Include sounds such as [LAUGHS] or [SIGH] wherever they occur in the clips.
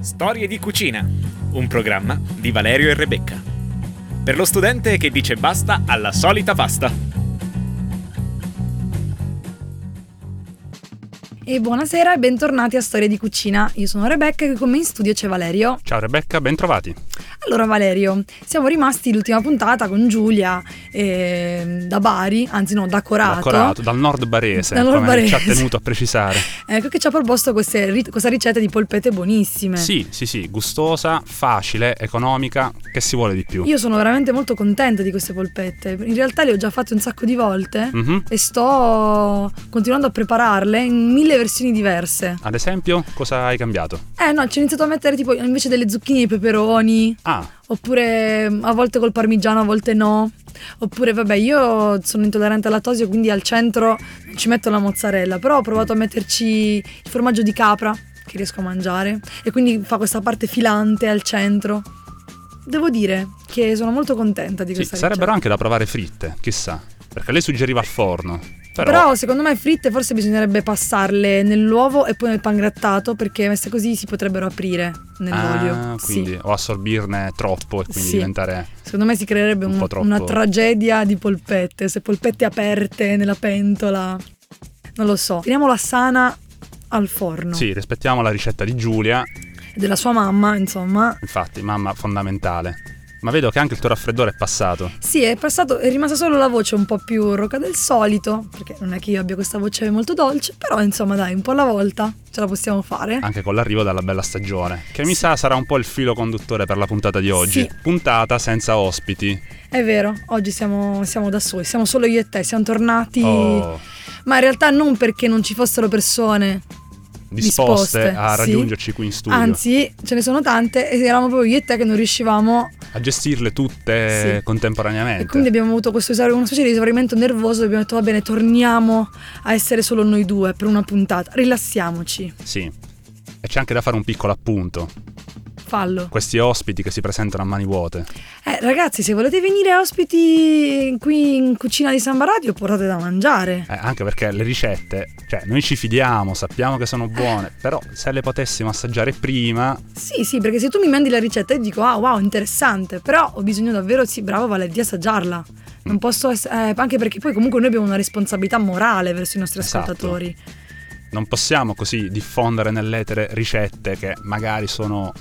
Storie di cucina, un programma di Valerio e Rebecca. Per lo studente che dice basta alla solita pasta. E buonasera e bentornati a Storie di Cucina. Io sono Rebecca e con me in studio c'è Valerio. Ciao Rebecca, ben trovati. Allora Valerio, siamo rimasti l'ultima puntata con Giulia eh, da Bari, anzi no, da Corato. Da Corato, dal nord barese, Dal nord barese. ci ha tenuto a precisare. [LAUGHS] Ecco che ci ha proposto queste questa ricetta di polpette buonissime. Sì, sì, sì, gustosa, facile, economica, che si vuole di più. Io sono veramente molto contenta di queste polpette. In realtà le ho già fatte un sacco di volte Mhm. e sto continuando a prepararle in mille versioni diverse. Ad esempio, cosa hai cambiato? Eh no, ci ho iniziato a mettere tipo invece delle zucchine i peperoni. Ah, Oppure a volte col parmigiano, a volte no. Oppure, vabbè, io sono intollerante al lattosio, quindi al centro ci metto la mozzarella. Però ho provato a metterci il formaggio di capra, che riesco a mangiare. E quindi fa questa parte filante al centro. Devo dire che sono molto contenta di sì, questa sarebbero ricetta. anche da provare fritte, chissà. Perché lei suggeriva al forno. Però, Però secondo me fritte forse bisognerebbe passarle nell'uovo e poi nel pangrattato perché messe così si potrebbero aprire nell'olio. Ah, quindi, Sì. o assorbirne troppo e quindi Sì. diventare... Secondo me si creerebbe Un un- una tragedia di polpette, se polpette aperte nella pentola. Non lo so. Teniamola sana al forno. Sì, rispettiamo la ricetta di Giulia, E Della sua mamma, insomma. infatti, mamma fondamentale. Ma vedo che anche il tuo raffreddore è passato. Sì, è passato, è rimasta solo la voce un po' più roca del solito, perché non è che io abbia questa voce molto dolce, però insomma dai, un po' alla volta ce la possiamo fare. anche con l'arrivo della bella stagione, che mi sa sarà un po' il filo conduttore per la puntata di oggi. Sì. Puntata senza ospiti. È vero, oggi siamo, siamo da soli, siamo solo io e te, siamo tornati, Oh, ma in realtà non perché non ci fossero persone disposte, disposte, a sì. raggiungerci qui in studio. Anzi, ce ne sono tante e eravamo proprio io e te che non riuscivamo A gestirle tutte Sì. contemporaneamente. e quindi abbiamo avuto questo una specie di esaurimento nervoso abbiamo detto va bene, torniamo a essere solo noi due per una puntata, rilassiamoci, Sì. E c'è anche da fare un piccolo appunto. Fallo. Questi ospiti che si presentano a mani vuote. Eh ragazzi, se volete venire ospiti qui in cucina di Samba Radio, portate da mangiare. Eh, anche perché le ricette, cioè noi ci fidiamo, sappiamo che sono buone, però se le potessimo assaggiare prima, Sì, sì, perché se tu mi mandi la ricetta e dico ah wow, interessante, però ho bisogno davvero, sì, bravo Valeria, di assaggiarla. Non posso essere, anche perché poi comunque noi abbiamo una responsabilità morale verso i nostri Esatto. ascoltatori. non possiamo così diffondere nell'etere ricette che magari sono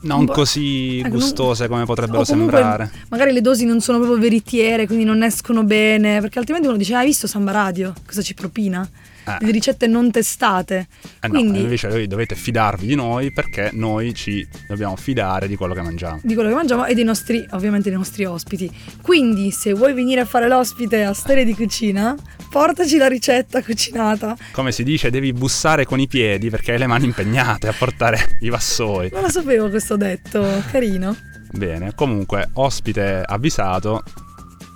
non po'- così ecco, non- gustose come potrebbero comunque sembrare. magari le dosi non sono proprio veritiere, quindi non escono bene, perché altrimenti uno dice "Ah, hai visto Samba Radio? Cosa ci propina?" Eh. Le ricette non testate. Eh no, Quindi invece voi dovete fidarvi di noi perché noi ci dobbiamo fidare di quello che mangiamo. di quello che mangiamo e dei nostri, ovviamente dei nostri ospiti. Quindi, se vuoi venire a fare l'ospite a Storie di Cucina, portaci la ricetta cucinata. Come si dice, devi bussare con i piedi perché hai le mani impegnate a portare i vassoi. Non lo sapevo questo detto, carino. Bene, comunque, ospite avvisato,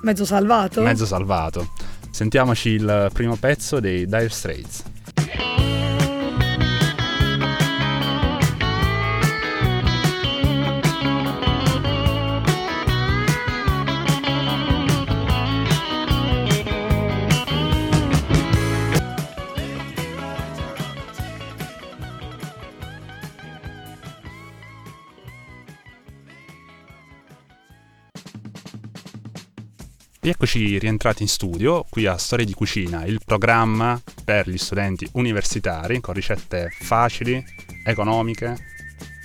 Mezzo salvato. mezzo salvato. Sentiamoci il primo pezzo dei Dire Straits. Rieccoci rientrati in studio, qui a Storie di Cucina, il programma per gli studenti universitari con ricette facili, economiche,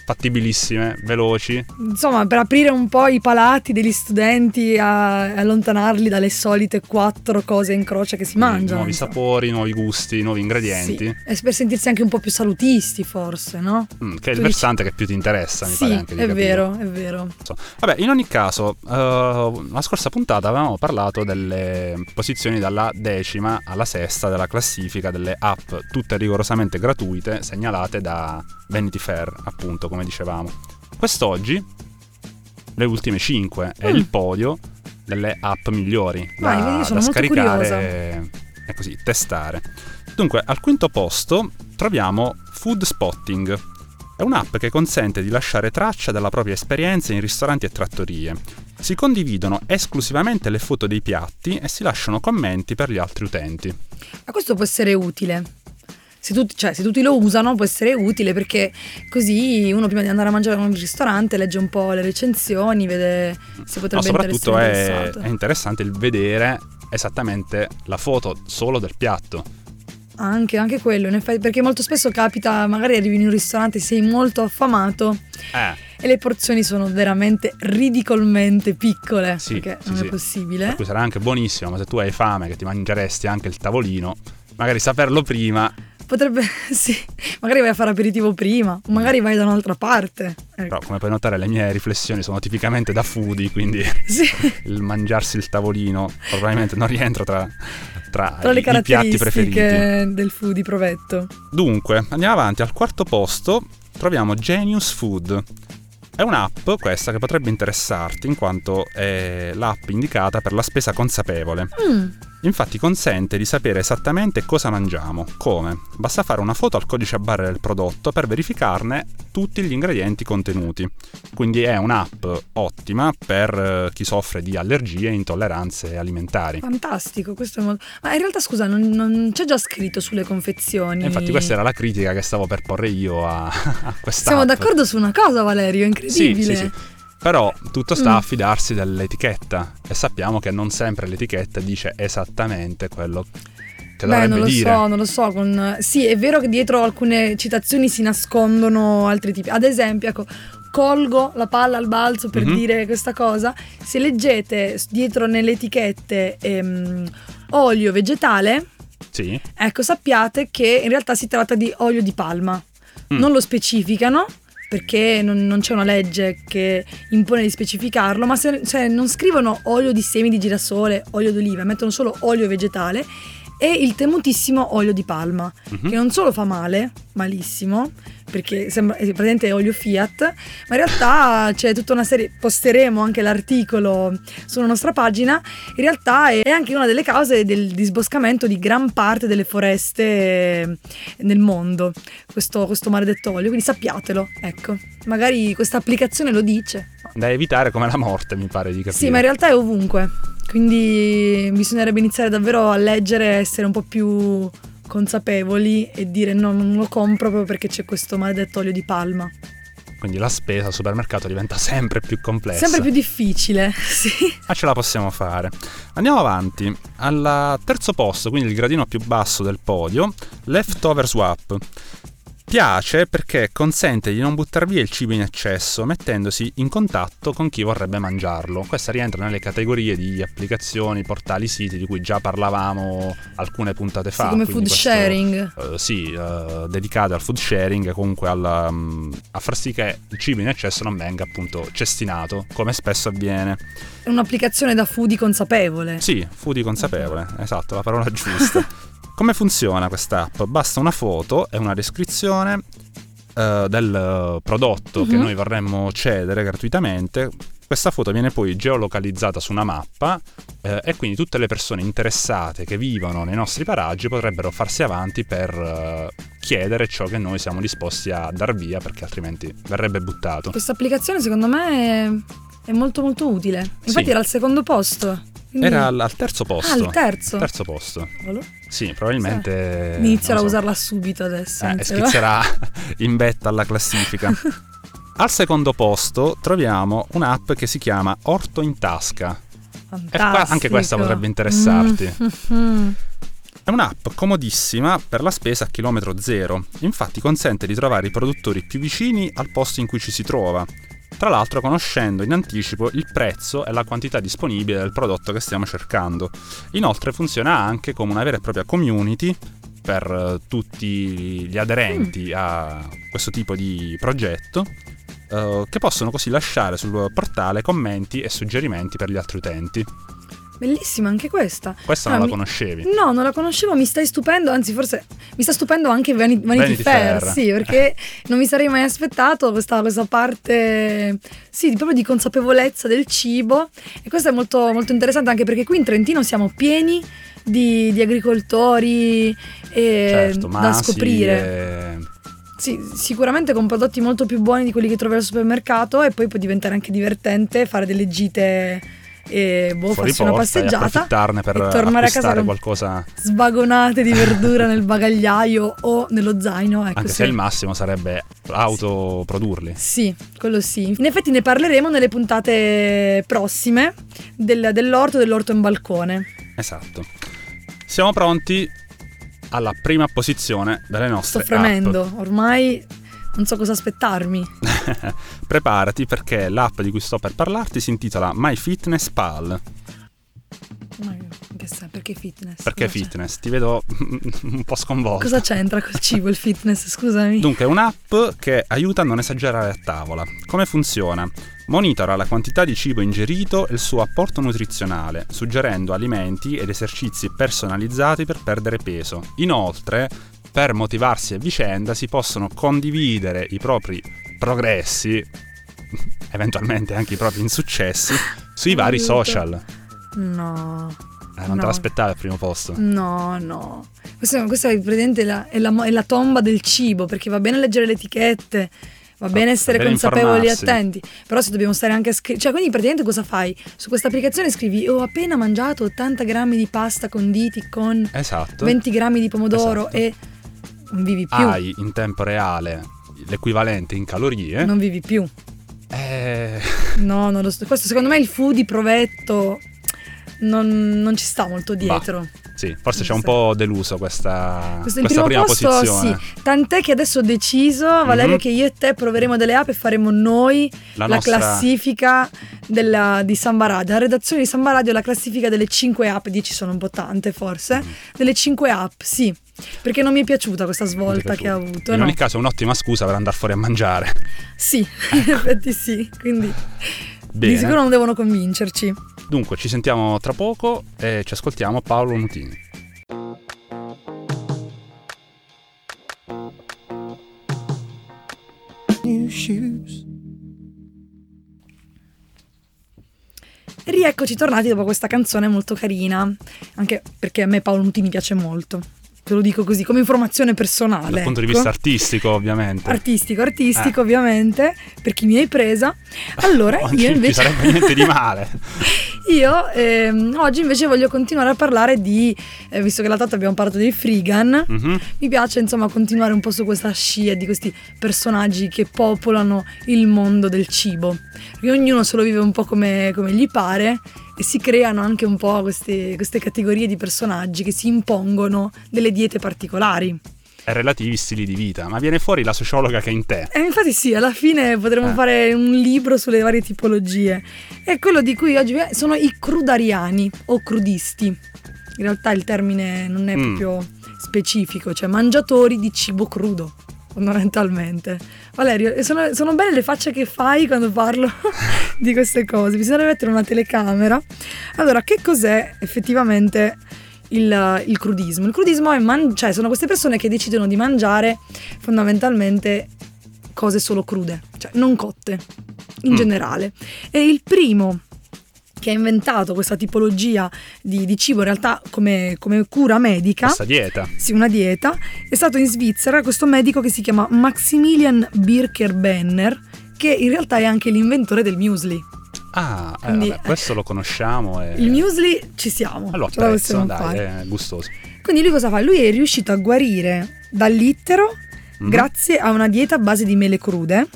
fattibilissime, veloci. Insomma, per aprire un po' i palati degli studenti a allontanarli dalle solite quattro cose in croce che si mangiano. nuovi insomma. sapori, nuovi gusti, nuovi ingredienti. Sì. E per sentirsi anche un po' più salutisti, forse, no? Mm, che è il Tu versante che più ti interessa, mi sì, pare anche di è capire. vero, è vero. Insomma, Vabbè, in ogni caso, eh, la scorsa puntata avevamo parlato delle posizioni dalla decima alla sesta della classifica delle app, tutte rigorosamente gratuite, segnalate da Vanity Fair, appunto, come dicevamo. Quest'oggi, le ultime 5 è Mm. il podio delle app migliori Vai, da, scaricare e così testare. Dunque, al quinto posto troviamo Food Spotting. È un'app che consente di lasciare traccia della propria esperienza in ristoranti e trattorie. Si condividono esclusivamente le foto dei piatti e si lasciano commenti per gli altri utenti. Ma questo può essere utile. Se tutti, cioè, se tutti lo usano può essere utile perché così uno prima di andare a mangiare in un ristorante legge un po' le recensioni, vede se potrebbe No, soprattutto essere è, è interessante il vedere esattamente la foto solo del piatto. Anche, anche quello, in effetti, perché molto spesso capita, magari arrivi in un ristorante, sei molto affamato Eh, e le porzioni sono veramente ridicolmente piccole, Sì, perché sì, non sì. è possibile. per cui sarà anche buonissimo, ma se tu hai fame che ti mangeresti anche il tavolino, magari saperlo prima Potrebbe, [LAUGHS] sì, magari vai a fare aperitivo prima, o magari vai da un'altra parte. Ecco. Però come puoi notare le mie riflessioni sono tipicamente da foodie, quindi [LAUGHS] Sì. il mangiarsi il tavolino probabilmente non rientra tra, tra Tra le i, i piatti preferiti. del food di provetto. Dunque, andiamo avanti. Al quarto posto troviamo Genius Food. È un'app questa che potrebbe interessarti in quanto è l'app indicata per la spesa consapevole. Mm, Infatti consente di sapere esattamente cosa mangiamo. Come? Basta fare una foto al codice a barre del prodotto per verificarne tutti gli ingredienti contenuti. Quindi è un'app ottima per eh, chi soffre di allergie e intolleranze alimentari. fantastico, questo è molto... Ma in realtà scusa, non, non c'è già scritto sulle confezioni. E infatti questa era la critica che stavo per porre io a, [LAUGHS] a questa Siamo d'accordo su una cosa, Valerio, è Sì, incredibile. sì, sì. Però tutto sta Mm. a fidarsi dell'etichetta e sappiamo che non sempre l'etichetta dice esattamente quello che Beh, non lo dire. so, non lo so. con- Sì, è vero che dietro alcune citazioni si nascondono altri tipi. Ad esempio, ecco, colgo la palla al balzo per Mhm. dire questa cosa. Se leggete dietro nelle etichette ehm, olio vegetale, Sì, ecco, sappiate che in realtà si tratta di olio di palma. Mm. Non lo specificano perché non, non c'è una legge che impone di specificarlo, ma se, se non scrivono olio di semi di girasole, olio d'oliva, mettono solo olio vegetale e il temutissimo olio di palma, Mhm. che non solo fa male, malissimo, perché sembra, è praticamente olio Fiat, ma in realtà c'è tutta una serie, posteremo anche l'articolo sulla nostra pagina, in realtà è, è anche una delle cause del disboscamento di gran parte delle foreste eh, nel mondo, questo, questo maledetto olio, quindi sappiatelo, ecco, magari questa applicazione lo dice. da evitare come la morte, mi pare di capire. Sì, ma in realtà è ovunque, quindi bisognerebbe iniziare davvero a leggere, essere un po' più consapevoli e dire no, non lo compro proprio perché c'è questo maledetto olio di palma. Quindi la spesa al supermercato diventa sempre più complessa. Sempre più difficile, [LAUGHS] sì. Ma ce la possiamo fare. Andiamo avanti. Al terzo posto, quindi il gradino più basso del podio, Leftover Swap. Piace perché consente di non buttare via il cibo in eccesso mettendosi in contatto con chi vorrebbe mangiarlo. Questa rientra nelle categorie di applicazioni, portali, siti di cui già parlavamo alcune puntate fa. Sì, come food questo- sharing. eh, sì, eh, dedicate al food sharing e comunque alla, mm, a far sì che il cibo in eccesso non venga appunto cestinato, come spesso avviene. È un'applicazione da foodie consapevole. Sì, foodie consapevole, esatto, la parola giusta. [LAUGHS] Come funziona questa app? Basta una foto e una descrizione eh, del eh, prodotto che Mhm. noi vorremmo cedere gratuitamente. Questa foto viene poi geolocalizzata su una mappa eh, e quindi tutte le persone interessate che vivono nei nostri paraggi potrebbero farsi avanti per eh, chiedere ciò che noi siamo disposti a dar via perché altrimenti verrebbe buttato. Questa applicazione secondo me è, è molto molto utile. Infatti Sì. era al secondo posto. Quindi- Era al, al terzo posto. Ah, al terzo. Terzo posto. Sì, probabilmente... Inizierò non a so. usarla subito adesso. Eh, schizzerà in vetta alla classifica. [LAUGHS] Al secondo posto troviamo un'app che si chiama Orto in tasca. Qua- anche questa potrebbe interessarti. Mm. È un'app comodissima per la spesa a chilometro zero, infatti consente di trovare i produttori più vicini al posto in cui ci si trova, tra l'altro conoscendo in anticipo il prezzo e la quantità disponibile del prodotto che stiamo cercando. Inoltre funziona anche come una vera e propria community per eh, tutti gli aderenti a questo tipo di progetto, eh, che possono così lasciare sul portale commenti e suggerimenti per gli altri utenti. Bellissima anche questa. Questa Ah, non la mi- conoscevi? No, non la conoscevo, mi stai stupendo, anzi forse mi sta stupendo anche Vanity, Vanity Vanity Fair, Fair. sì, perché [LAUGHS] non mi sarei mai aspettato questa, questa parte, sì, proprio di consapevolezza del cibo e questo è molto, molto interessante anche perché qui in Trentino siamo pieni di, di agricoltori e Certo, da scoprire. e- Sì, sicuramente con prodotti molto più buoni di quelli che trovi al supermercato e poi può diventare anche divertente fare delle gite e boh, Fuori farsi una passeggiata per e tornare a casa con qualcosa, svagonate di verdura [LAUGHS] nel bagagliaio o nello zaino. Ecco, anche sì. se il massimo sarebbe autoprodurli. Sì, quello sì. In effetti ne parleremo nelle puntate prossime del- dell'orto dell'orto in balcone. Esatto. Siamo pronti alla prima posizione delle Sto nostre app. fremendo, ormai non so cosa aspettarmi. [LAUGHS] Preparati perché l'app di cui sto per parlarti si intitola MyFitnessPal. Ma che sa, perché fitness? Perché Cosa c'è? fitness? Ti vedo [LAUGHS] un po' sconvolto. Cosa c'entra col cibo il fitness? [LAUGHS] Scusami. Dunque, è un'app che aiuta a non esagerare a tavola. Come funziona? Monitora la quantità di cibo ingerito e il suo apporto nutrizionale, suggerendo alimenti ed esercizi personalizzati per perdere peso. Inoltre, per motivarsi a vicenda, si possono condividere i propri progressi, [LAUGHS] eventualmente anche i propri insuccessi, sui vari Aiuto. social. No. Eh, non te No. l'aspettavi al primo posto. No, no. Questa, questa è, praticamente la- è, la, è la tomba del cibo, perché va bene leggere le etichette, va bene essere bene consapevoli e attenti, però se dobbiamo stare anche a scrivere... Cioè, quindi praticamente cosa fai? Su questa applicazione scrivi ho appena mangiato 80 grammi di pasta conditi con Esatto. 20 grammi di pomodoro Esatto. e vivi più. Hai in tempo reale l'equivalente in calorie. Non vivi più. Eh, No, non lo so. Questo secondo me il foodie provetto non, non ci sta molto dietro. sì, forse c'è un po' deluso questa, Questo è il questa primo prima posto, posizione. sì. Tant'è che adesso ho deciso, Valerio, Mhm. che io e te proveremo delle app e faremo noi La la, nostra- classifica della- di Samba Radio. La redazione di Samba Radio è la classifica delle 5 app, 10 sono un po' tante forse, Mm. delle 5 app, sì. Perché non mi è piaciuta questa svolta che ha avuto. In no? ogni caso è un'ottima scusa per andare fuori a mangiare. Sì, [LAUGHS] in effetti sì. Quindi Bene. di sicuro non devono convincerci. Dunque, ci sentiamo tra poco e ci ascoltiamo Paolo Nutini. new shoes. Rieccoci tornati dopo questa canzone molto carina, anche perché a me Paolo Nutini piace molto. Te lo dico così, come informazione personale. Dal punto di ecco. vista artistico, ovviamente. Artistico, artistico Eh. ovviamente, per chi mi hai presa. Allora, [LAUGHS] Non io ci, ci invece... sarebbe niente di male. [LAUGHS] Io ehm, oggi invece voglio continuare a parlare di, eh, visto che la tata abbiamo parlato dei Freegan, Mhm. mi piace insomma continuare un po' su questa scia di questi personaggi che popolano il mondo del cibo. Perché ognuno se lo vive un po' come, come gli pare e si creano anche un po' queste, queste categorie di personaggi che si impongono delle diete particolari. Relativi stili di vita, ma viene fuori la sociologa che è in te. E infatti sì, alla fine potremmo Eh. fare un libro sulle varie tipologie. E quello di cui oggi sono i crudariani o crudisti. In realtà il termine non è Mm. proprio specifico, cioè mangiatori di cibo crudo, fondamentalmente. Valerio, sono, sono belle le facce che fai quando parlo [LAUGHS] di queste cose. Bisogna mettere una telecamera. Allora, che cos'è effettivamente il, il crudismo? Il crudismo è man- cioè, sono queste persone che decidono di mangiare fondamentalmente cose solo crude, cioè non cotte in Mm. generale. E il primo che ha inventato questa tipologia di, di cibo, in realtà come, come cura medica, Questa dieta. sì, una dieta, è stato in Svizzera questo medico che si chiama Maximilian Birker Benner, che in realtà è anche l'inventore del muesli. Ah, eh, Quindi- vabbè, questo lo conosciamo. E... Il muesli ci siamo, Allora, ce apprezzo, dai, fare. è gustoso. Quindi lui cosa fa? Lui è riuscito a guarire dall'ittero Mhm. grazie a una dieta a base di mele crude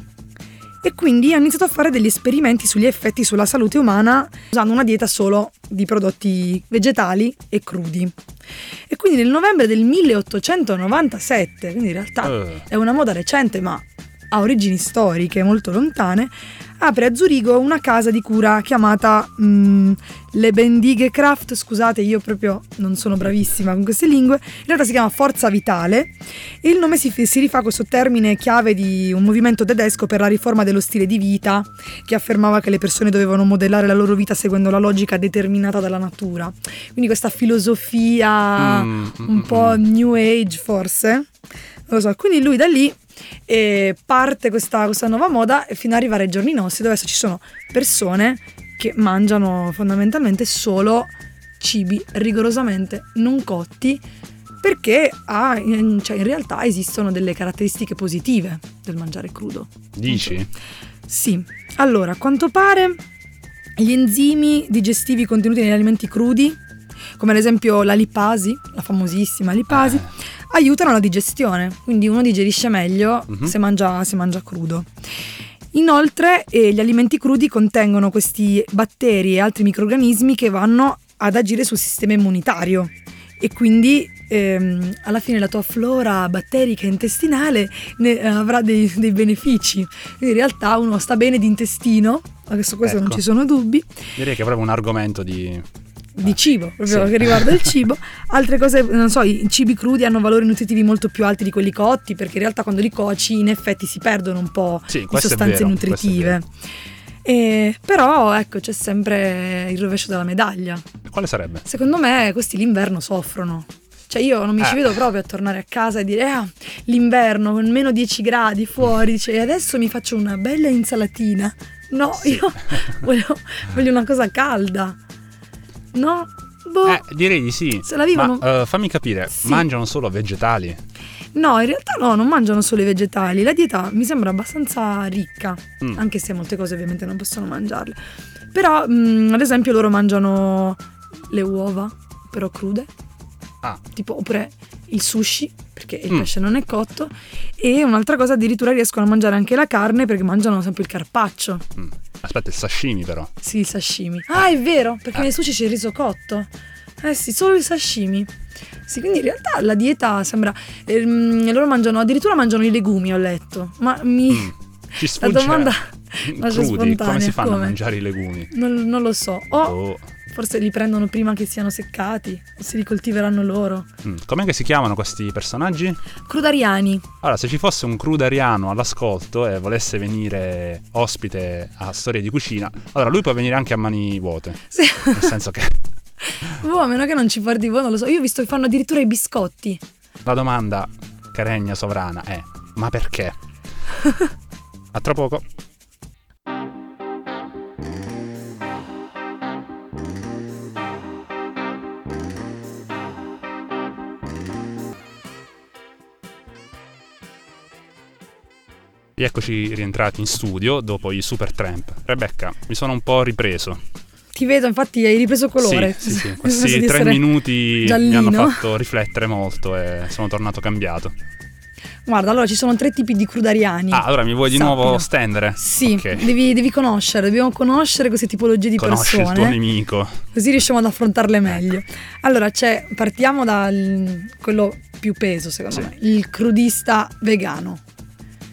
e quindi ha iniziato a fare degli esperimenti sugli effetti sulla salute umana usando una dieta solo di prodotti vegetali e crudi. E quindi nel novembre del 1897, quindi in realtà Eh. è una moda recente ma ha origini storiche molto lontane, apre a Zurigo una casa di cura chiamata mm, Le Bendighe Craft, scusate io proprio non sono bravissima con queste lingue, in realtà si chiama Forza Vitale e il nome si, si rifà a questo termine chiave di un movimento tedesco per la riforma dello stile di vita che affermava che le persone dovevano modellare la loro vita seguendo la logica determinata dalla natura. Quindi questa filosofia Mm, mm, un mm, po' mm. new age forse, non lo so, quindi lui da lì eh, parte questa, questa nuova moda fino ad arrivare ai giorni nostri dove adesso ci sono persone che mangiano fondamentalmente solo cibi rigorosamente non cotti perché ha- in, cioè in realtà esistono delle caratteristiche positive del mangiare crudo. Dici? Sì, allora a quanto pare gli enzimi digestivi contenuti negli alimenti crudi, come ad esempio la lipasi, la famosissima lipasi, Eh. Aiutano la digestione, quindi uno digerisce meglio Mhm. se, mangia, se mangia crudo. Inoltre eh, gli alimenti crudi contengono questi batteri e altri microrganismi che vanno ad agire sul sistema immunitario e quindi ehm, alla fine la tua flora batterica intestinale ne avrà dei, dei benefici. Quindi in realtà uno sta bene di intestino, adesso questo non Ecco. ci sono dubbi, Direi che è proprio un argomento di... di cibo, proprio Sì. che riguarda il cibo. [LAUGHS] Altre cose, non so, i cibi crudi hanno valori nutritivi molto più alti di quelli cotti, perché in realtà quando li coci in effetti si perdono un po' Sì, di sostanze vero, nutritive. E- però ecco c'è sempre il rovescio della medaglia. Quale sarebbe? Secondo me questi l'inverno soffrono. Cioè io non mi ci Eh. vedo proprio a tornare a casa e dire ah, l'inverno con meno 10 gradi fuori, e adesso mi faccio una bella insalatina. No, Sì. io [LAUGHS] voglio, voglio una cosa calda. No? Boh. Eh, direi di sì. Se la vivono- Ma eh, fammi capire, Sì. mangiano solo vegetali? No, in realtà no, non mangiano solo i vegetali. La dieta mi sembra abbastanza ricca, Mm. anche se molte cose ovviamente non possono mangiarle. Però, mm, ad esempio, loro mangiano le uova, però crude, Ah, tipo, oppure il sushi, perché il Mm. pesce non è cotto. E un'altra cosa, addirittura riescono a mangiare anche la carne perché mangiano, esempio, il carpaccio. mm. Aspetta, il sashimi però. Sì, il sashimi. Ah, è vero, perché Ah. nel sushi c'è il riso cotto. Eh sì, solo il sashimi. Sì, quindi in realtà la dieta sembra... ehm, loro mangiano, addirittura mangiano i legumi, ho letto. Ma mi... Mm. Ci [LAUGHS] La sfugge domanda [LAUGHS] [LAUGHS] nasce crudi, come si fanno come? a mangiare i legumi? non, non lo so. O Oh. Forse li prendono prima che siano seccati, o si li coltiveranno loro. Mm. Com'è che si chiamano questi personaggi? Crudariani. Allora, se ci fosse un crudariano all'ascolto e volesse venire ospite a Storie di Cucina, allora lui può venire anche a mani vuote. Sì. Nel senso che [LAUGHS] Boh, a meno che non ci porti voi, non lo so. Io ho visto che fanno addirittura i biscotti. la domanda che regna sovrana è: ma perché? [LAUGHS] A tra poco. Rieccoci rientrati in studio dopo i Super Tramp. Rebecca, mi sono un po' ripreso. Ti vedo, infatti hai ripreso colore. Sì, sì, sì. [LAUGHS] Questi tre minuti mi giallino. hanno fatto riflettere molto e sono tornato cambiato. Guarda, allora ci sono tre tipi di crudariani. Ah, allora mi vuoi di Sappilo. nuovo stendere? Sì, Ok. devi, devi conoscere, dobbiamo conoscere queste tipologie di Conosci il tuo persone, nemico. così riusciamo ad affrontarle meglio. Allora, c'è, partiamo da quello più peso, secondo Sì. me, il crudista vegano.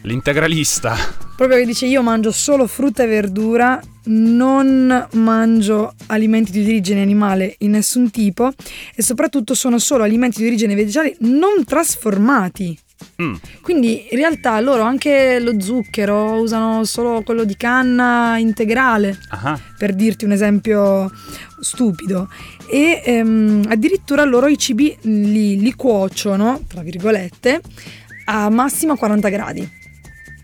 L'integralista. Proprio che dice io mangio solo frutta e verdura, non mangio alimenti di origine animale in nessun tipo e soprattutto sono solo alimenti di origine vegetale non trasformati. Mm, Quindi in realtà loro anche lo zucchero usano solo quello di canna integrale, ah, per dirti un esempio stupido. E ehm, addirittura loro i cibi li, li cuociono, tra virgolette, a massimo 40 gradi.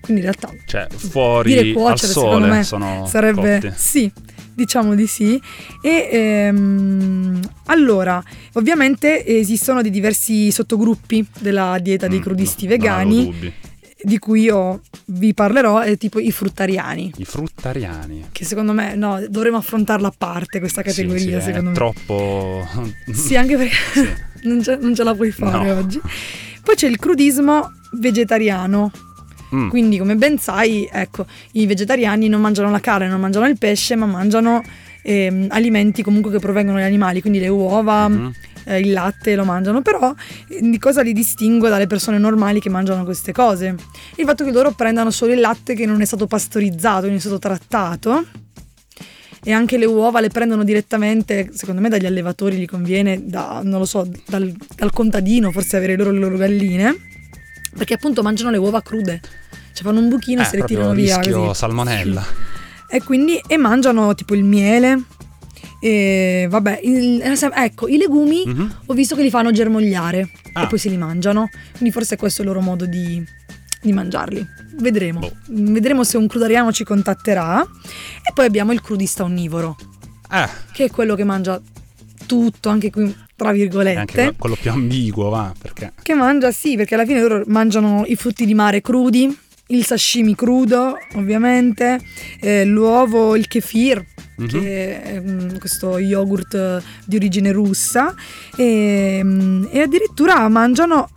Quindi in realtà cioè fuori dire al cuocere secondo sole me sono sarebbe cotti. sì diciamo di sì e ehm, allora ovviamente esistono dei diversi sottogruppi della dieta dei Mm, crudisti no, vegani di cui io vi parlerò è tipo i fruttariani I fruttariani. che secondo me no dovremmo affrontarla a parte questa categoria sì, sì, secondo è me troppo [LAUGHS] sì anche perché [LAUGHS] Sì. [LAUGHS] non, ce, non ce la puoi fare No. oggi poi c'è il crudismo vegetariano Mm, quindi, come ben sai, ecco, i vegetariani non mangiano la carne, non mangiano il pesce, ma mangiano ehm, alimenti comunque che provengono dagli animali, quindi le uova, mhm. eh, il latte lo mangiano, però eh, di cosa li distingue dalle persone normali che mangiano queste cose? Il fatto che loro prendano solo il latte che non è stato pastorizzato, non è stato trattato. E anche le uova le prendono direttamente, secondo me dagli allevatori gli conviene, da, non lo so, dal, dal contadino, forse avere loro le loro galline, perché appunto mangiano le uova crude. Cioè fanno un buchino e Eh, se le tirano via. rischio così. salmonella. E quindi e mangiano tipo il miele. E vabbè, il- ecco, i legumi Mhm. ho visto che li fanno germogliare Ah. e poi se li mangiano. Quindi forse questo è il loro modo di, di mangiarli. Vedremo. Boh. Vedremo se un crudariano ci contatterà. E poi abbiamo il crudista onnivoro, Eh, che è quello che mangia tutto, anche qui tra virgolette. anche que- quello più ambiguo, va, perché Che mangia, sì, perché alla fine loro mangiano i frutti di mare crudi, il sashimi crudo, ovviamente, eh, l'uovo, il kefir, Mhm. che è mm, questo yogurt eh, di origine russa, e, mm, e addirittura mangiano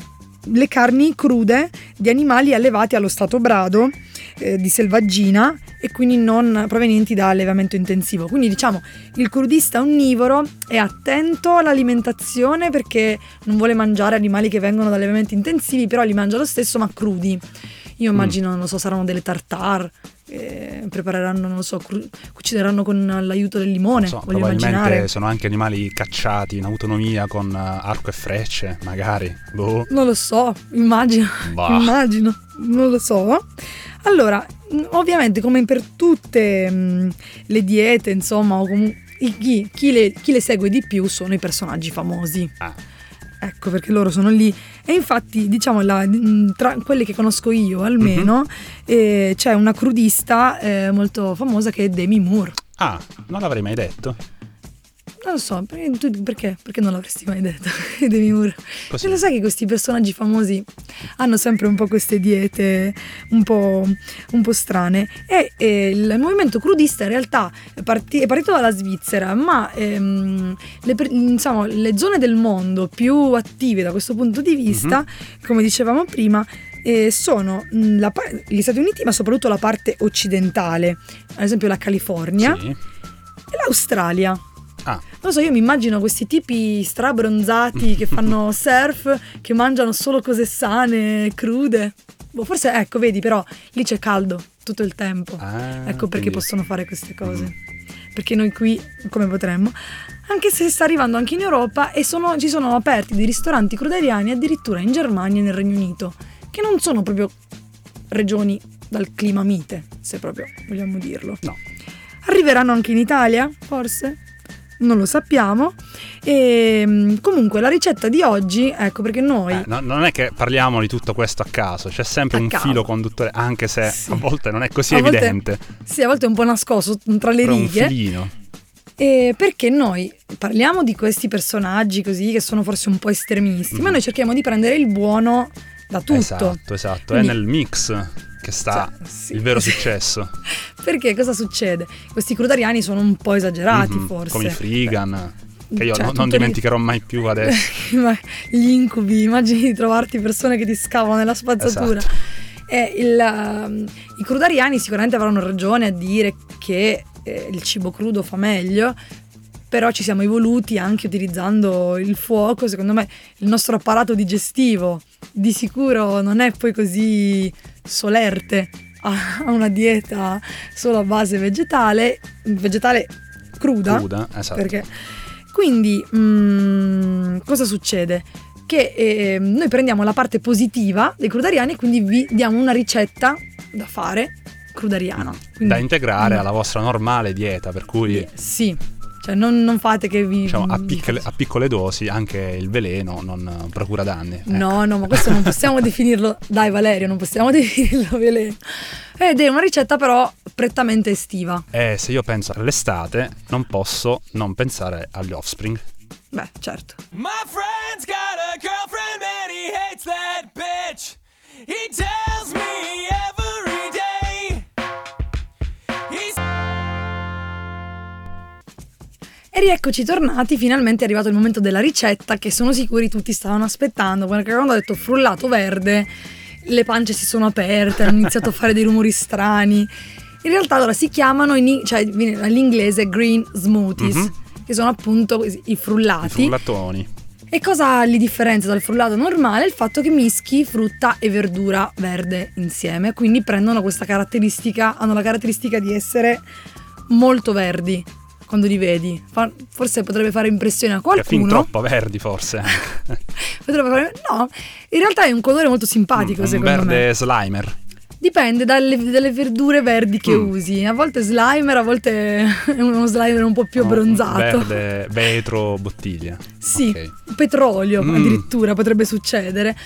le carni crude di animali allevati allo stato brado eh, di selvaggina e quindi non provenienti da allevamento intensivo. Quindi diciamo il crudista onnivoro è attento all'alimentazione perché non vuole mangiare animali che vengono da allevamenti intensivi, però li mangia lo stesso ma crudi. Io immagino, non lo so, saranno delle tartare, eh, prepareranno, non lo so, cru- cucineranno con l'aiuto del limone, Non so, probabilmente immaginare. sono anche animali cacciati in autonomia con eh, arco e frecce, magari. Boh. Non lo so, immagino, Bah. immagino, non lo so. Allora, ovviamente come per tutte mh, le diete, insomma, o comu- i- chi, chi le, chi le segue di più sono i personaggi famosi. Ah, Ecco, perché loro sono lì. E infatti, diciamo, la- mh, tra quelle che conosco io almeno, eh, c'è una crudista eh, molto famosa che è Demi Moore. Ah, non l'avrei mai detto. Non lo so, perché, tu- perché? Perché non l'avresti mai detto, [LAUGHS] Demi Moore? Così. E lo sai che questi personaggi famosi hanno sempre un po' queste diete un po', un po' strane. E, e il movimento crudista in realtà è, parti- è partito dalla Svizzera, ma ehm, le, insomma, le zone del mondo più attive da questo punto di vista, come dicevamo prima, eh, sono mh, la gli Stati Uniti, ma soprattutto la parte occidentale, ad esempio la California Sì. e l'Australia. Ah, Non lo so, io mi immagino questi tipi strabronzati che fanno [LAUGHS] surf, che mangiano solo cose sane, crude. Boh, forse, ecco, vedi, però lì c'è caldo tutto il tempo. ah, ecco perché quindi- possono fare queste cose. Perché noi qui, come potremmo, anche se sta arrivando anche in Europa e sono- ci sono aperti dei ristoranti cruderiani addirittura in Germania e nel Regno Unito, che non sono proprio regioni dal clima mite, se proprio vogliamo dirlo. No. Arriveranno anche in Italia, forse? Non lo sappiamo. E mm, comunque la ricetta di oggi, ecco perché noi Eh, no- non è che parliamo di tutto questo a caso, c'è sempre A un caso. filo conduttore, anche se Sì. a volte non è così A volte- evidente. sì, a volte è un po' nascosto tra le Però un righe. filino. E perché noi parliamo di questi personaggi così che sono forse un po' estremisti, ma Mhm. noi cerchiamo di prendere il buono da tutto. Esatto, esatto. Quindi- È nel mix che sta Cioè, sì. il vero successo. [LAUGHS] Perché cosa succede? Questi crudariani sono un po' esagerati, Mhm, forse. Come i Frigan, che io Cioè, non lì- dimenticherò mai più adesso. [LAUGHS] Ma gli incubi, immagini di trovarti persone che ti scavano nella spazzatura. Esatto. E il, um, I crudariani sicuramente avranno ragione a dire che eh, il cibo crudo fa meglio, però ci siamo evoluti anche utilizzando il fuoco. Secondo me il nostro apparato digestivo di sicuro non è poi così solerte a una dieta solo a base vegetale, vegetale cruda. Cruda, esatto. Perché quindi mm, cosa succede? Che eh, noi prendiamo la parte positiva dei crudariani e quindi vi diamo una ricetta da fare crudariana. Quindi- da integrare no. alla vostra normale dieta, per cui Sì, cioè non, non fate che vi... diciamo, a, piccole, a piccole dosi anche il veleno non eh, procura danni. Ecco. No, no, ma questo non possiamo [LAUGHS] definirlo. Dai, Valerio, non possiamo [LAUGHS] definirlo veleno. Ed è una ricetta però prettamente estiva. E se io penso all'estate, non posso non pensare agli offspring. Beh, certo. My friend's got a girlfriend and he hates that bitch. He tells E rieccoci tornati, finalmente è arrivato il momento della ricetta che sono sicuri tutti stavano aspettando, perché quando ho detto frullato verde le pance si sono aperte, hanno iniziato a fare dei rumori strani. In realtà allora si chiamano in- cioè, all'inglese green smoothies, Mhm. che sono appunto i I frullati. frullatoni. E cosa li differenzia dal frullato normale? Il fatto che mischi frutta e verdura verde insieme, quindi prendono questa caratteristica, hanno la caratteristica di essere molto verdi quando li vedi. Fa- forse potrebbe fare impressione a Che fin qualcuno. troppo verdi forse. [LAUGHS] Potrebbe fare- no, in realtà è un colore molto simpatico un secondo me. verde slimer. Dipende dalle, dalle verdure verdi che Mm. usi. A volte slimer, a volte [LAUGHS] è uno slimer un po' più abbronzato. Verde, vetro, bottiglia. Sì, Ok. petrolio Mm. addirittura potrebbe succedere.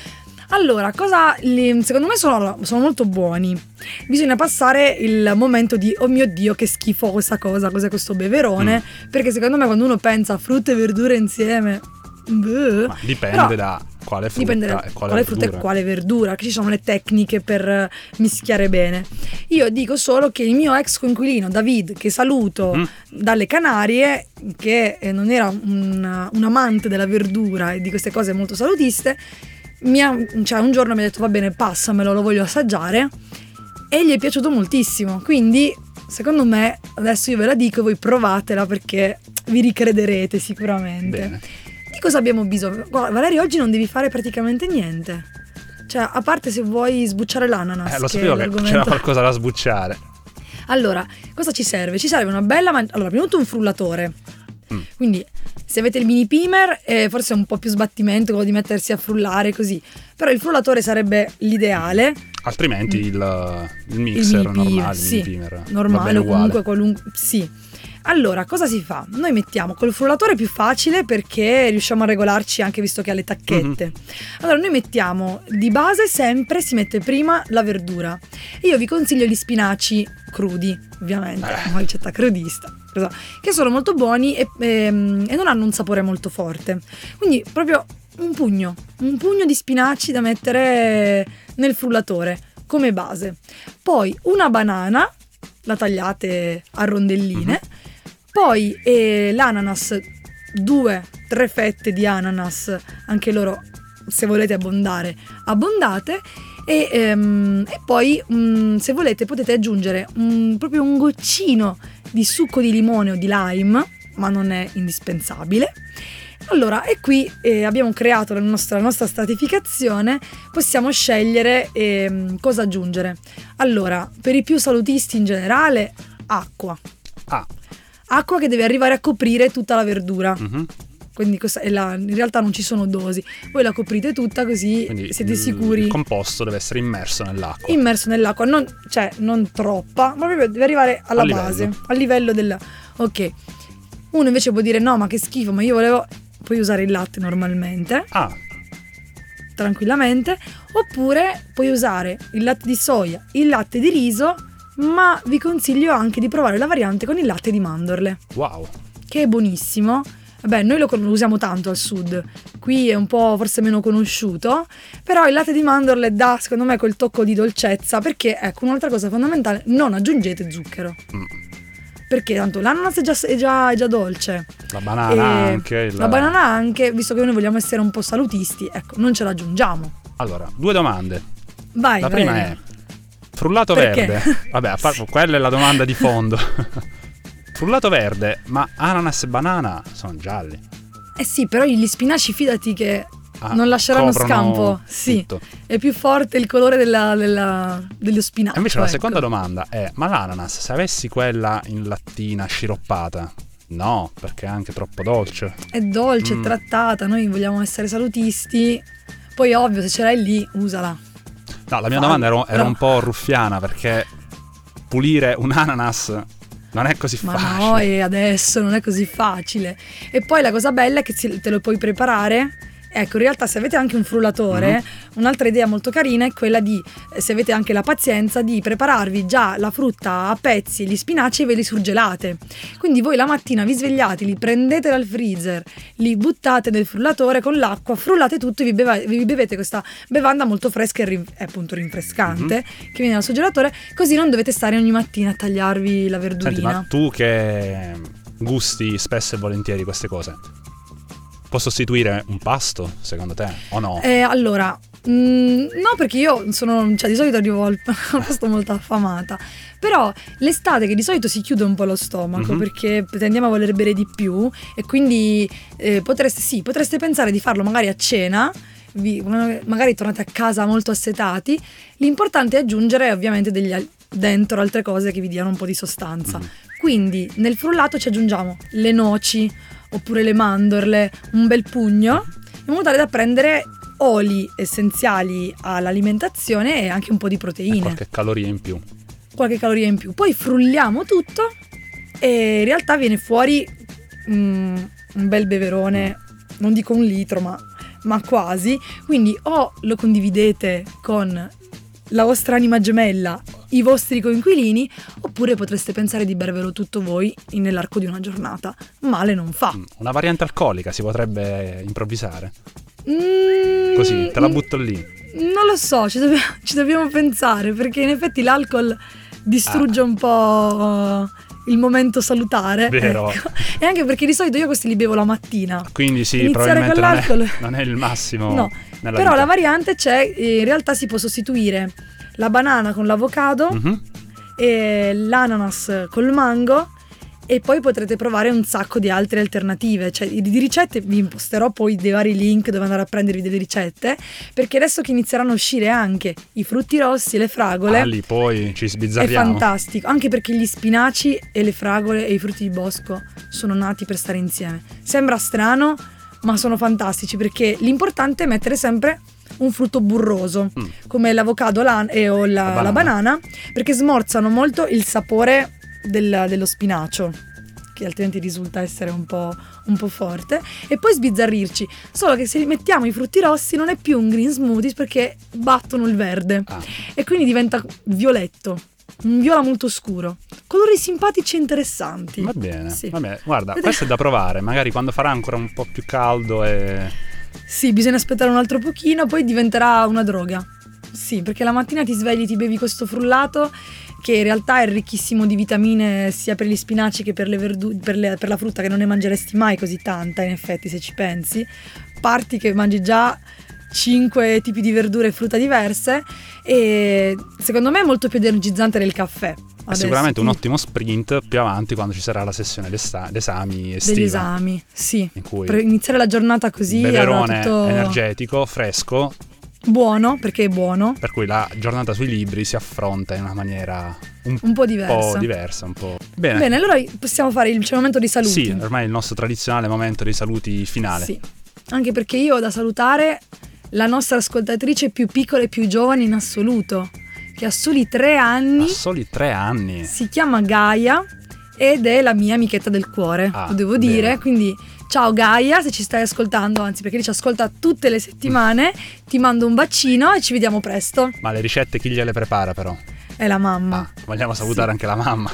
Allora, cosa secondo me sono, sono molto buoni. Bisogna passare il momento di oh mio dio, che schifo questa cosa, cos'è questo beverone? Mm. Perché secondo me quando uno pensa a frutta e verdure insieme, bleh. Ma dipende Però- da Quale frutta Dipende da e quale, quale frutta e verdura. quale verdura, che ci sono le tecniche per eh, mischiare bene. Io dico solo che il mio ex coinquilino David, che saluto Mhm. dalle Canarie, che eh, non era un, un amante della verdura e di queste cose molto salutiste, ha- cioè, un giorno mi ha detto va bene, passamelo, lo voglio assaggiare e gli è piaciuto moltissimo. Quindi, secondo me, adesso io ve la dico e voi provatela perché vi ricrederete sicuramente. Bene. Di cosa abbiamo bisogno? Guarda, Valerio, oggi non devi fare praticamente niente. Cioè, a parte se vuoi sbucciare l'ananas. Eh, lo sapevo che c'era qualcosa da sbucciare. Allora, cosa ci serve? Ci serve una bella man- Allora, prima di tutto un frullatore. Mm. Quindi, se avete il mini pimer, eh, forse è un po' più sbattimento quello di mettersi a frullare così. Però il frullatore sarebbe l'ideale. Altrimenti il, il Il mixer mini pimer, normale, il sì, mini pimer, normale o comunque qualunque. Sì. Allora, cosa si fa? Noi mettiamo col frullatore più facile perché riusciamo a regolarci anche visto che ha le tacchette. Mhm. Allora, noi mettiamo di base sempre si mette prima la verdura. Io vi consiglio gli spinaci crudi, ovviamente, Eh. una ricetta crudista, che sono molto buoni e, ehm, e non hanno un sapore molto forte. Quindi proprio un pugno, un pugno di spinaci da mettere nel frullatore come base. Poi una banana, la tagliate a rondelline, poi eh, l'ananas, due, tre fette di ananas, anche loro se volete abbondare, abbondate. E, ehm, e poi mm, se volete potete aggiungere un- proprio un goccino di succo di limone o di lime, ma non è indispensabile. Allora, e qui eh, abbiamo creato la nostra, la nostra stratificazione, possiamo scegliere ehm, cosa aggiungere. Allora, per i più salutisti in generale, acqua. Ah, Acqua che deve arrivare a coprire tutta la verdura. mhm. Quindi questa è la- in realtà non ci sono dosi. Voi la coprite tutta così Quindi siete sicuri. Il composto deve essere immerso nell'acqua. immerso nell'acqua, non, cioè non troppa, ma proprio deve arrivare alla A livello. base, al livello del... Ok. Uno invece può dire no, ma che schifo, ma io volevo... Puoi usare il latte normalmente, Ah, tranquillamente, oppure puoi usare il latte di soia, il latte di riso, ma vi consiglio anche di provare la variante con il latte di mandorle, wow. che è buonissimo. Vabbè, noi lo, usiamo tanto al sud, qui è un po' forse meno conosciuto, però il latte di mandorle dà secondo me quel tocco di dolcezza perché, ecco, un'altra cosa fondamentale, non aggiungete zucchero, Mm. perché tanto l'ananas è già, è già- è già dolce. La banana anche. il- La banana anche, visto che noi vogliamo essere un po' salutisti, ecco, non ce l'aggiungiamo. Allora, due domande. Vai, La prima Valeria. è frullato Perché? verde. Vabbè, a [LAUGHS] quella è la domanda di fondo. [LAUGHS] frullato verde, ma ananas e banana sono gialli. Eh sì, però gli spinaci fidati che Ah, non lasceranno scampo. Sì, tutto. è più forte il colore della- della- dello spinacio. E invece la ecco. seconda domanda è: ma l'ananas, se avessi quella in lattina sciroppata? No, perché è anche troppo dolce. È dolce, Mm. è trattata, noi vogliamo essere salutisti. Poi ovvio, se ce l'hai lì, usala. No, la mia Fa- domanda era, era un po' ruffiana perché pulire un ananas non è così Ma facile. no, e adesso non è così facile. E poi la cosa bella è che te lo puoi preparare. Ecco, in realtà se avete anche un frullatore, Mhm. un'altra idea molto carina è quella di, eh, se avete anche la pazienza, di prepararvi già la frutta a pezzi, gli spinaci e ve li surgelate. Quindi voi la mattina vi svegliate, li prendete dal freezer, li buttate nel frullatore con l'acqua, frullate tutto e vi, beva- vi bevete questa bevanda molto fresca e rin- appunto rinfrescante Mhm. che viene dal surgelatore, così non dovete stare ogni mattina a tagliarvi la Senti, verdurina. ma tu che gusti spesso e volentieri queste cose, può sostituire un pasto secondo te o no? Eh, allora, mm, no, perché io sono, cioè di solito arrivo [LAUGHS] al, posto molto affamata. Però l'estate che di solito si chiude un po' lo stomaco Mhm. perché tendiamo a voler bere di più e quindi eh, potreste, sì, potreste pensare di farlo magari a cena. vi- magari tornate a casa molto assetati. L'importante è aggiungere ovviamente degli, dentro altre cose che vi diano un po' di sostanza. Mhm. Quindi nel frullato ci aggiungiamo le noci oppure le mandorle, un bel pugno, in modo tale da prendere oli essenziali all'alimentazione e anche un po' di E proteine, qualche caloria in più. qualche caloria in più. Poi frulliamo tutto e in realtà viene fuori mm, un bel beverone, non dico un litro, ma, ma quasi. Quindi o lo condividete con la vostra anima gemella, i vostri coinquilini, oppure potreste pensare di bervelo tutto voi nell'arco di una giornata. Male non fa. Mm, Una variante alcolica si potrebbe improvvisare. Mm, Così, te la butto lì. Non lo so, ci dobbiamo, [LAUGHS] ci dobbiamo pensare perché in effetti l'alcol distrugge Ah. un po' il momento salutare. Vero. ecco. E anche perché di solito io questi li bevo la mattina. Quindi sì, Iniziare probabilmente con non è, l'alcol. [LAUGHS] non è il massimo. No, però vita. la variante c'è, e in realtà si può sostituire la banana con l'avocado Mhm. e l'ananas col mango e poi potrete provare un sacco di altre alternative, cioè di ricette vi imposterò poi dei vari link dove andare a prendervi delle ricette, perché adesso che inizieranno a uscire anche i frutti rossi e le fragole Ah, lì poi ci è sbizzarriamo. fantastico, anche perché gli spinaci e le fragole e i frutti di bosco sono nati per stare insieme. Sembra strano, ma sono fantastici perché l'importante è mettere sempre un frutto burroso, Mm. come l'avocado la- e o la, La banana. la banana, perché smorzano molto il sapore del- dello spinacio, che altrimenti risulta essere un po', un po' forte, e poi sbizzarrirci. Solo che se mettiamo i frutti rossi non è più un green smoothie perché battono il verde Ah, e quindi diventa violetto, un viola molto scuro. Colori simpatici e interessanti. va bene. Sì. Vabbè, guarda, Vedremo. questo è da provare. Magari quando farà ancora un po' più caldo e. Sì, bisogna aspettare un altro pochino, poi diventerà una droga. Sì, perché la mattina ti svegli, ti bevi questo frullato che in realtà è ricchissimo di vitamine sia per gli spinaci che per, le verdu- per, le- per la frutta che non ne mangeresti mai così tanta, in effetti, se ci pensi. Parti che mangi già 5 tipi di verdure e frutta diverse e secondo me è molto più energizzante del caffè. È adesso, sicuramente un quindi- ottimo sprint più avanti quando ci sarà la sessione d'esa- d'esami estiva. degli esami, sì. In cui Per iniziare la giornata così beverone tutto energetico, fresco, buono, perché è buono, per cui la giornata sui libri si affronta in una maniera un un po' po' diversa. diversa, un po'. Bene. Bene, allora possiamo fare il, momento dei saluti. Sì, ormai è il nostro tradizionale momento dei saluti finale. Sì. Anche perché io ho da salutare la nostra ascoltatrice più piccola e più giovane in assoluto, che ha soli tre anni, soli tre anni. si chiama Gaia ed è la mia amichetta del cuore, Ah, lo devo bene. dire. Quindi ciao Gaia, se ci stai ascoltando, anzi perché ci ascolta tutte le settimane, [LAUGHS] ti mando un bacino e ci vediamo presto. Ma le ricette chi gliele prepara però? È la mamma. Ah, vogliamo salutare Sì. anche la mamma.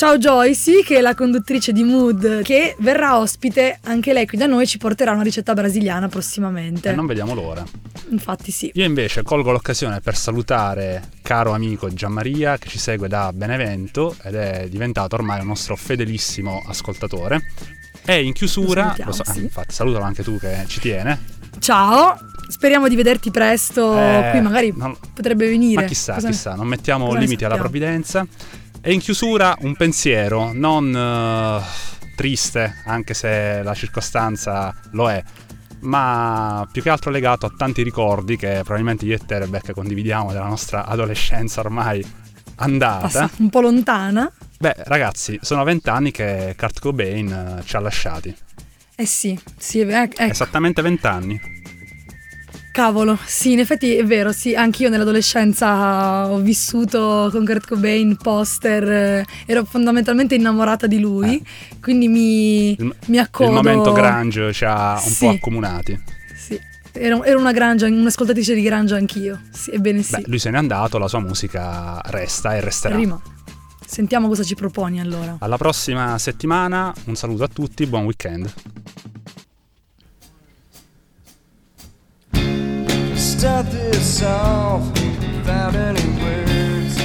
Ciao Joyce, che è la conduttrice di Mood, che verrà ospite anche lei qui da noi e ci porterà una ricetta brasiliana prossimamente. E non vediamo l'ora. Infatti sì. Io invece colgo l'occasione per salutare caro amico Gianmaria che ci segue da Benevento ed è diventato ormai un nostro fedelissimo ascoltatore. E in chiusura, Lo salutiamo, so- ah, sì. infatti salutalo anche tu che ci tiene. Ciao, speriamo di vederti presto Eh, qui, magari non- potrebbe venire. Ma chissà, Cosa chissà, non mettiamo limiti alla provvidenza. E in chiusura un pensiero, non eh, triste, anche se la circostanza lo è, ma più che altro legato a tanti ricordi che probabilmente io e te, Rebecca, condividiamo della nostra adolescenza ormai andata. Passa un po' lontana. Beh, ragazzi, sono vent'anni che Kurt Cobain eh, ci ha lasciati. Eh sì, sì, eh, ecco, Esattamente vent'anni. Cavolo, sì, in effetti è vero, sì, anch'io nell'adolescenza ho vissuto con Kurt Cobain, poster, eh, ero fondamentalmente innamorata di lui, quindi mi, Il, mi accodo. il momento grunge ci ha un Sì. po' accomunati. Sì, ero, ero una grunge, un'ascoltatrice di grunge anch'io, sì, ebbene sì. Beh, lui se n'è andato, la sua musica resta e resterà. Rima. Sentiamo cosa ci proponi allora. Alla prossima settimana, un saluto a tutti, buon weekend. Start this off without any words.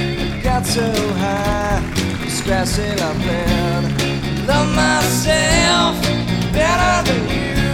Got so high, scratching my plan. Love myself better than you.